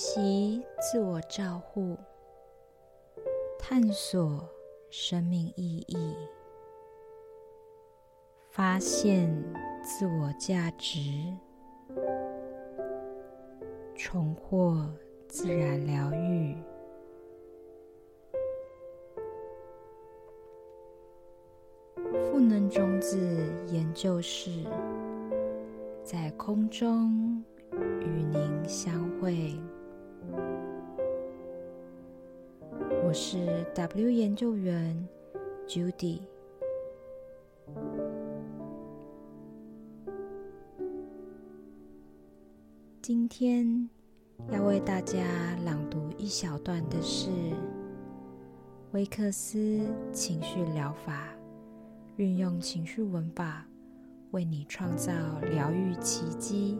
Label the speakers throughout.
Speaker 1: 学习自我照护，探索生命意义，发现自我价值，重获自然疗愈。赋能种子研究室在空中。与您相会。我是 W 研究员 Judy。今天要为大家朗读一小段的是威克斯情绪疗法，运用情绪文法为你创造疗愈奇迹。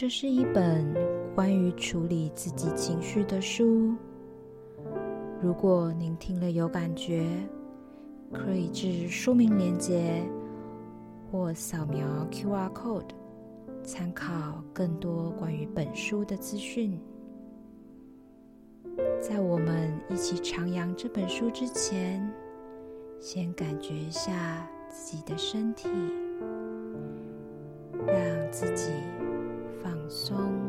Speaker 1: 这是一本关于处理自己情绪的书。如果您听了有感觉，可以至书名链接或扫描 QR code 参考更多关于本书的资讯。在我们一起徜徉这本书之前，先感觉一下自己的身体，让自己。song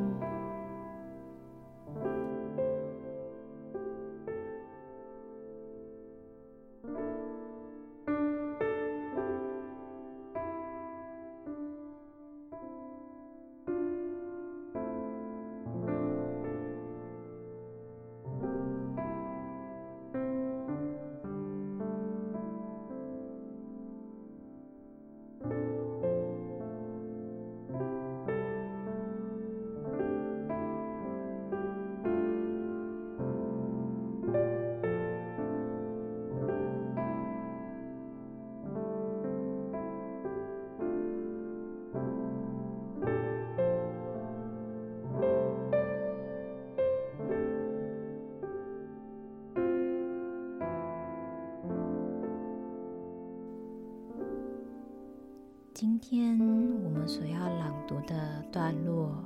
Speaker 1: 今天我们所要朗读的段落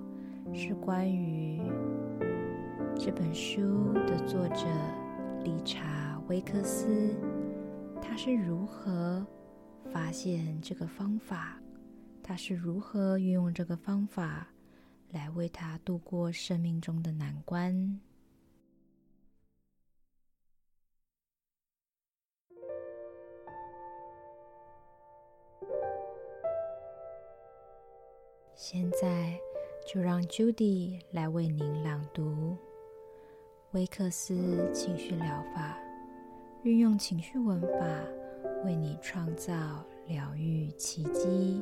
Speaker 1: 是关于这本书的作者理查·威克斯，他是如何发现这个方法，他是如何运用这个方法来为他度过生命中的难关。现在就让 Judy 来为您朗读威克斯情绪疗法，运用情绪文法为你创造疗愈奇迹。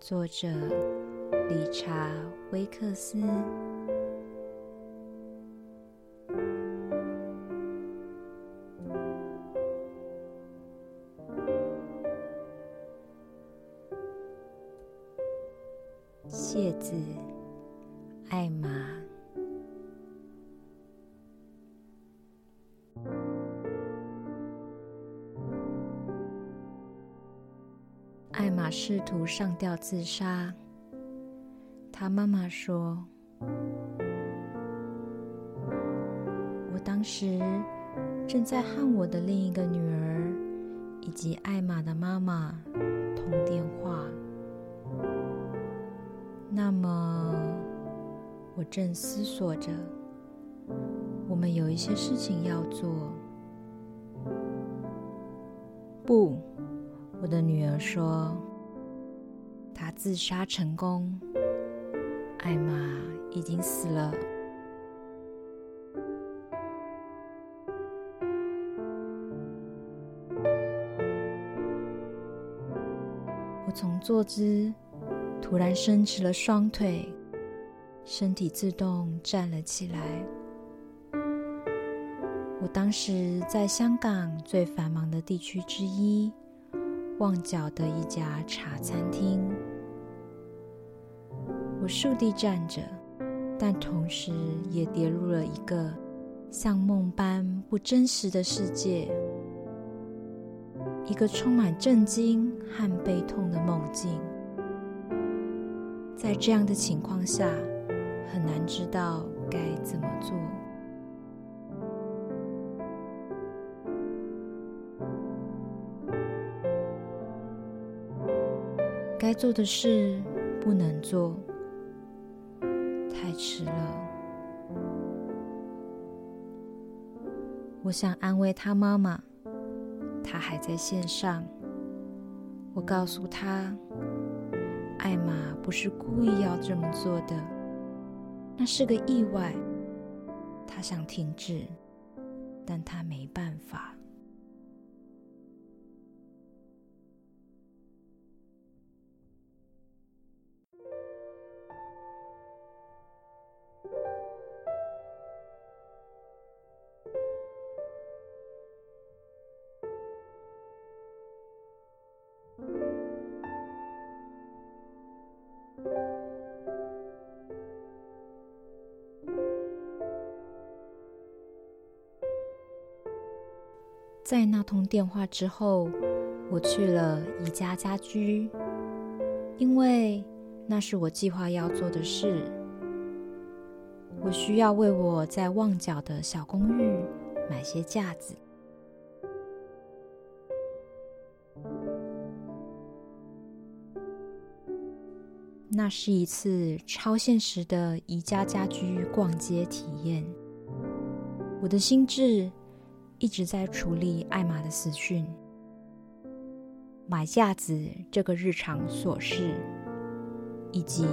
Speaker 1: 作者理查·威克斯。叶子，艾玛，艾玛试图上吊自杀。她妈妈说：“我当时正在和我的另一个女儿以及艾玛的妈妈通电话。”那么，我正思索着，我们有一些事情要做。不，我的女儿说，她自杀成功，艾玛已经死了。我从坐姿。突然伸直了双腿，身体自动站了起来。我当时在香港最繁忙的地区之一——旺角的一家茶餐厅。我竖地站着，但同时也跌入了一个像梦般不真实的世界，一个充满震惊和悲痛的梦境。在这样的情况下，很难知道该怎么做。该做的事不能做，太迟了。我想安慰他妈妈，他还在线上。我告诉他，艾玛不是故意要这么做的，那是个意外。他想停止，但他没办法。在那通电话之后，我去了宜家家居，因为那是我计划要做的事。我需要为我在旺角的小公寓买些架子。那是一次超现实的宜家家居逛街体验。我的心智。一直在处理艾玛的死讯，买架子这个日常琐事，以及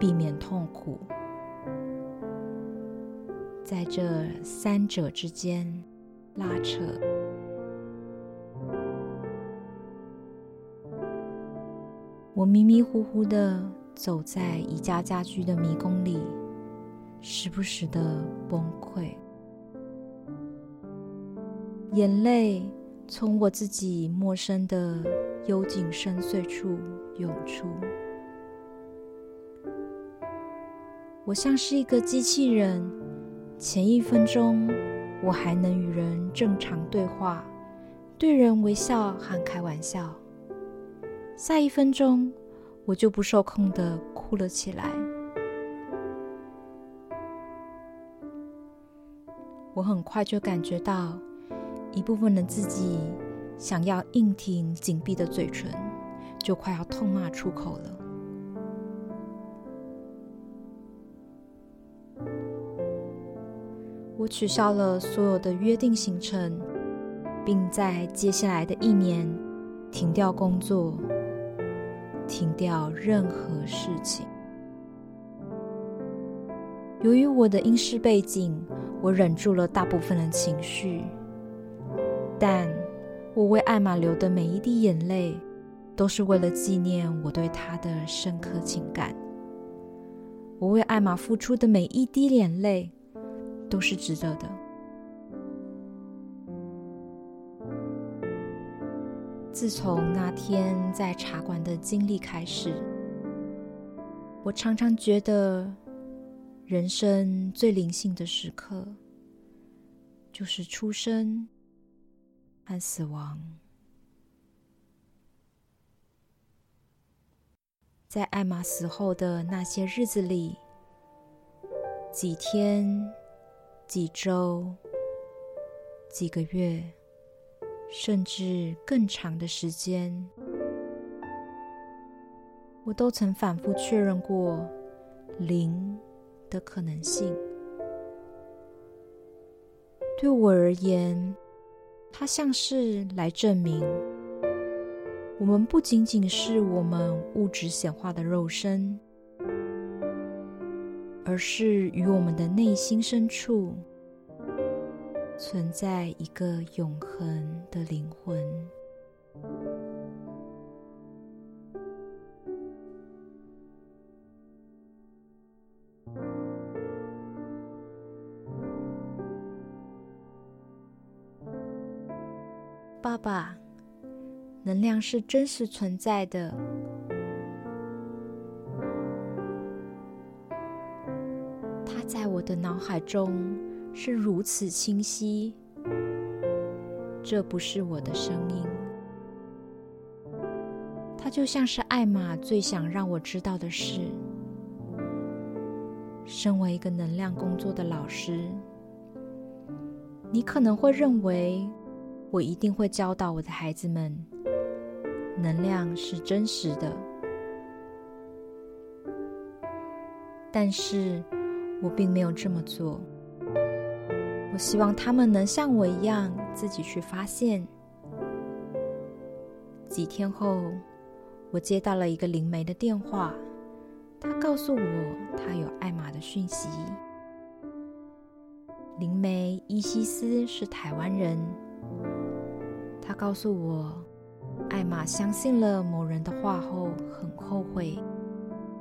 Speaker 1: 避免痛苦，在这三者之间拉扯。我迷迷糊糊的走在宜家家居的迷宫里，时不时的崩溃。眼泪从我自己陌生的幽静深邃处涌出。我像是一个机器人，前一分钟我还能与人正常对话，对人微笑和开玩笑，下一分钟我就不受控的哭了起来。我很快就感觉到。一部分的自己想要硬挺紧闭的嘴唇，就快要痛骂出口了。我取消了所有的约定行程，并在接下来的一年停掉工作，停掉任何事情。由于我的因式背景，我忍住了大部分的情绪。但我为艾玛流的每一滴眼泪，都是为了纪念我对她的深刻情感。我为艾玛付出的每一滴眼泪，都是值得的。自从那天在茶馆的经历开始，我常常觉得，人生最灵性的时刻，就是出生。和死亡，在艾玛死后的那些日子里，几天、几周、几个月，甚至更长的时间，我都曾反复确认过零的可能性。对我而言，它像是来证明，我们不仅仅是我们物质显化的肉身，而是与我们的内心深处存在一个永恒的灵魂。爸爸，能量是真实存在的，它在我的脑海中是如此清晰。这不是我的声音，它就像是艾玛最想让我知道的事。身为一个能量工作的老师，你可能会认为我一定会教导我的孩子们，能量是真实的。但是我并没有这么做。我希望他们能像我一样，自己去发现。几天后，我接到了一个灵媒的电话，他告诉我他有艾玛的讯息。灵媒伊西斯是台湾人，他告诉我，艾玛相信了某人的话后很后悔，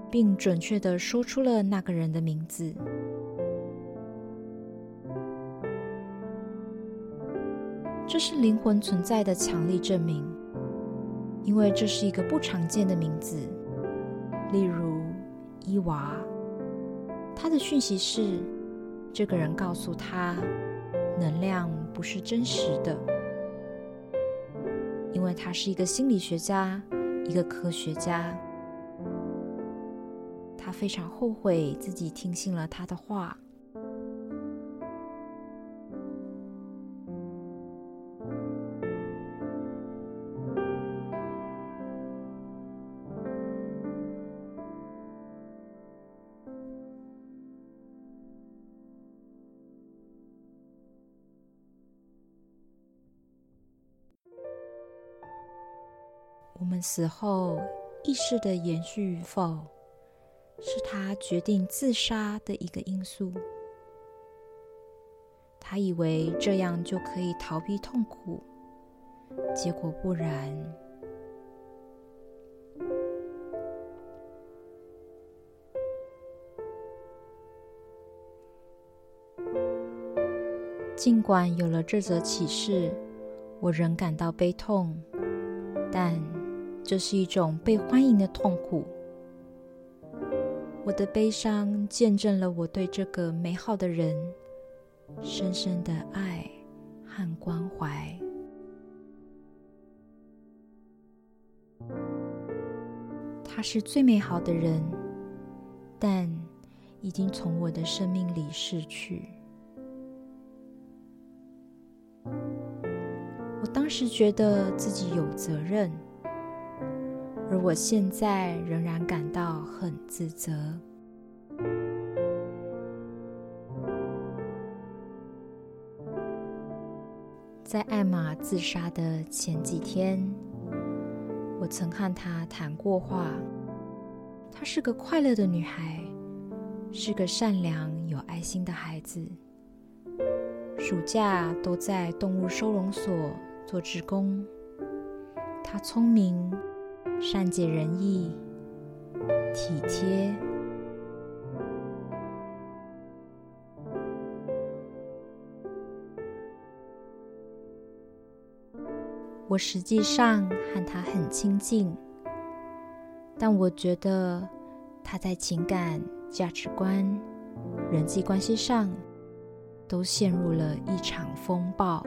Speaker 1: 并准确的说出了那个人的名字。这是灵魂存在的强力证明，因为这是一个不常见的名字。例如伊娃，他的讯息是：这个人告诉他，能量不是真实的，他是一个心理学家，一个科学家。他非常后悔自己听信了他的话。死后意识的延续与否，是他决定自杀的一个因素。他以为这样就可以逃避痛苦，结果不然。尽管有了这则启示，我仍感到悲痛，但。这是一种被欢迎的痛苦。我的悲伤见证了我对这个美好的人深深的爱和关怀。他是最美好的人，但已经从我的生命里逝去。我当时觉得自己有责任。而我现在仍然感到很自责。在艾玛自杀的前几天，我曾和她谈过话。她是个快乐的女孩，是个善良有爱心的孩子。暑假都在动物收容所做志工。她聪明。善解人意，体贴。我实际上和他很亲近，但我觉得他在情感、价值观、人际关系上都陷入了一场风暴。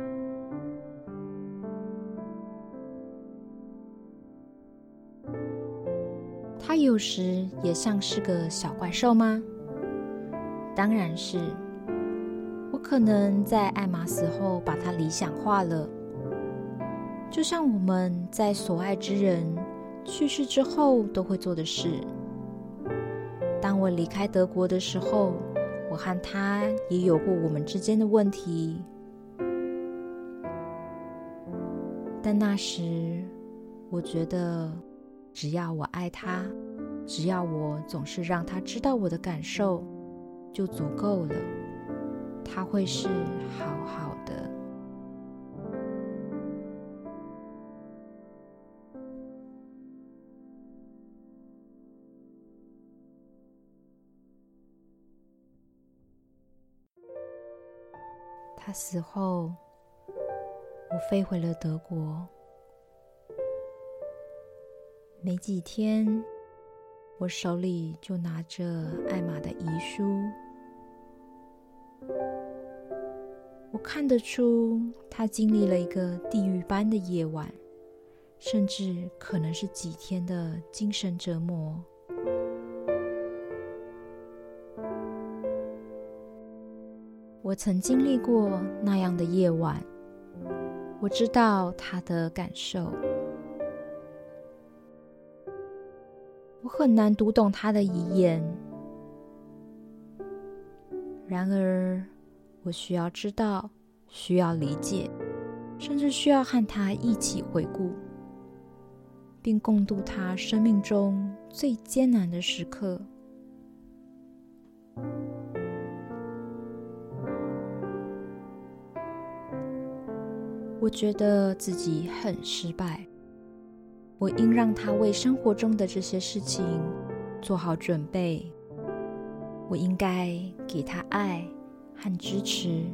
Speaker 1: 有时也像是个小怪兽吗？当然是。我可能在艾玛死后把它理想化了，就像我们在所爱之人去世之后都会做的事。当我离开德国的时候，我和他也有过我们之间的问题，但那时我觉得，只要我爱他。只要我总是让他知道我的感受，就足够了。他会是好好的。他死后，我飞回了德国。没几天。我手里就拿着艾玛的遗书，我看得出他经历了一个地狱般的夜晚，甚至可能是几天的精神折磨。我曾经历过那样的夜晚，我知道他的感受。我很难读懂他的遗言，然而我需要知道，需要理解，甚至需要和他一起回顾，并共度他生命中最艰难的时刻。我觉得自己很失败，我应让他为生活中的这些事情做好准备。我应该给他爱和支持，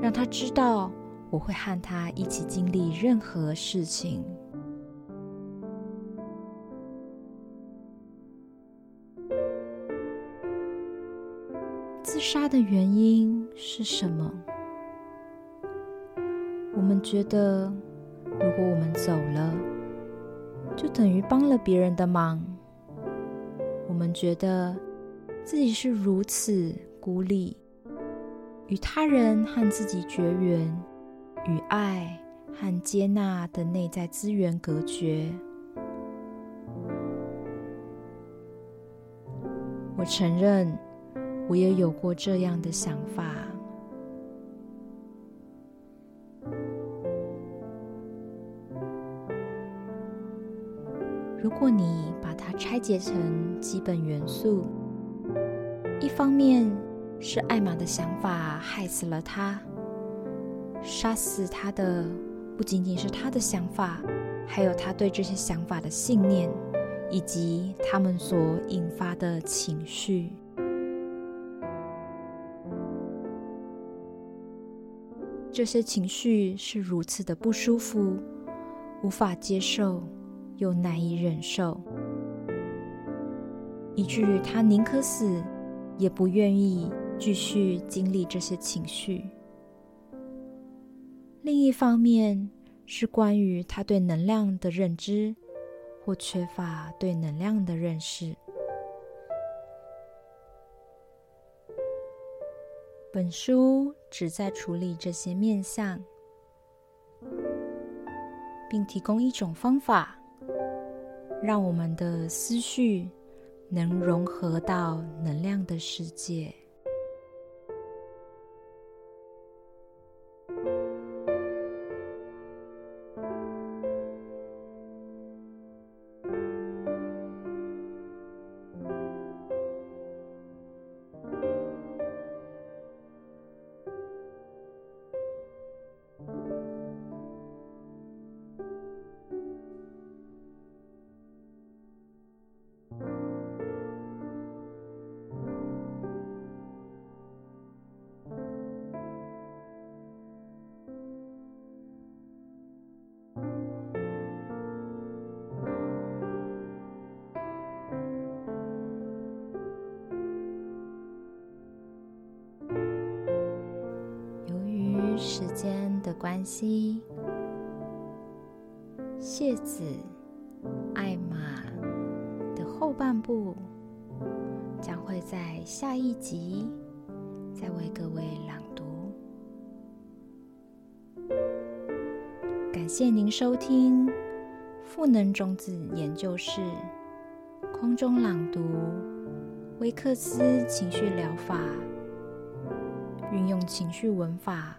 Speaker 1: 让他知道我会和他一起经历任何事情。自杀的原因是什么？我们觉得，如果我们走了，就等于帮了别人的忙。我们觉得自己是如此孤立，与他人和自己绝缘，与爱和接纳的内在资源隔绝。我承认，我也有过这样的想法。如果你把它拆解成基本元素，一方面是艾玛的想法害死了他，杀死他的不仅仅是他的想法，还有他对这些想法的信念，以及他们所引发的情绪。这些情绪是如此的不舒服，无法接受。又难以忍受，以至于他宁可死，也不愿意继续经历这些情绪。另一方面，是关于他对能量的认知，或缺乏对能量的认识。本书旨在处理这些面相，并提供一种方法。让我们的思绪能融合到能量的世界。关系，谢子艾玛的后半部将会在下一集再为各位朗读。感谢您收听赋能种子研究室空中朗读威克斯情绪疗法，运用情绪文法。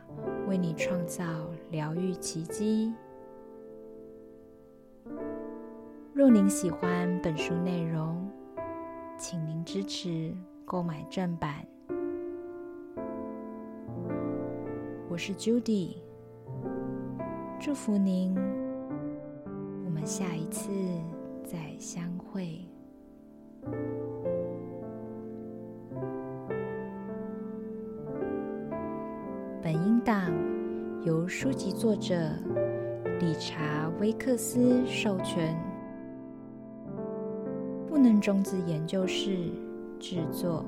Speaker 1: 为你创造疗愈奇迹。若您喜欢本书内容，请您支持购买正版。我是 Judy，祝福您，我们下一次再相会。本音档由书籍作者理查·威克斯授权，不能种子研究室制作。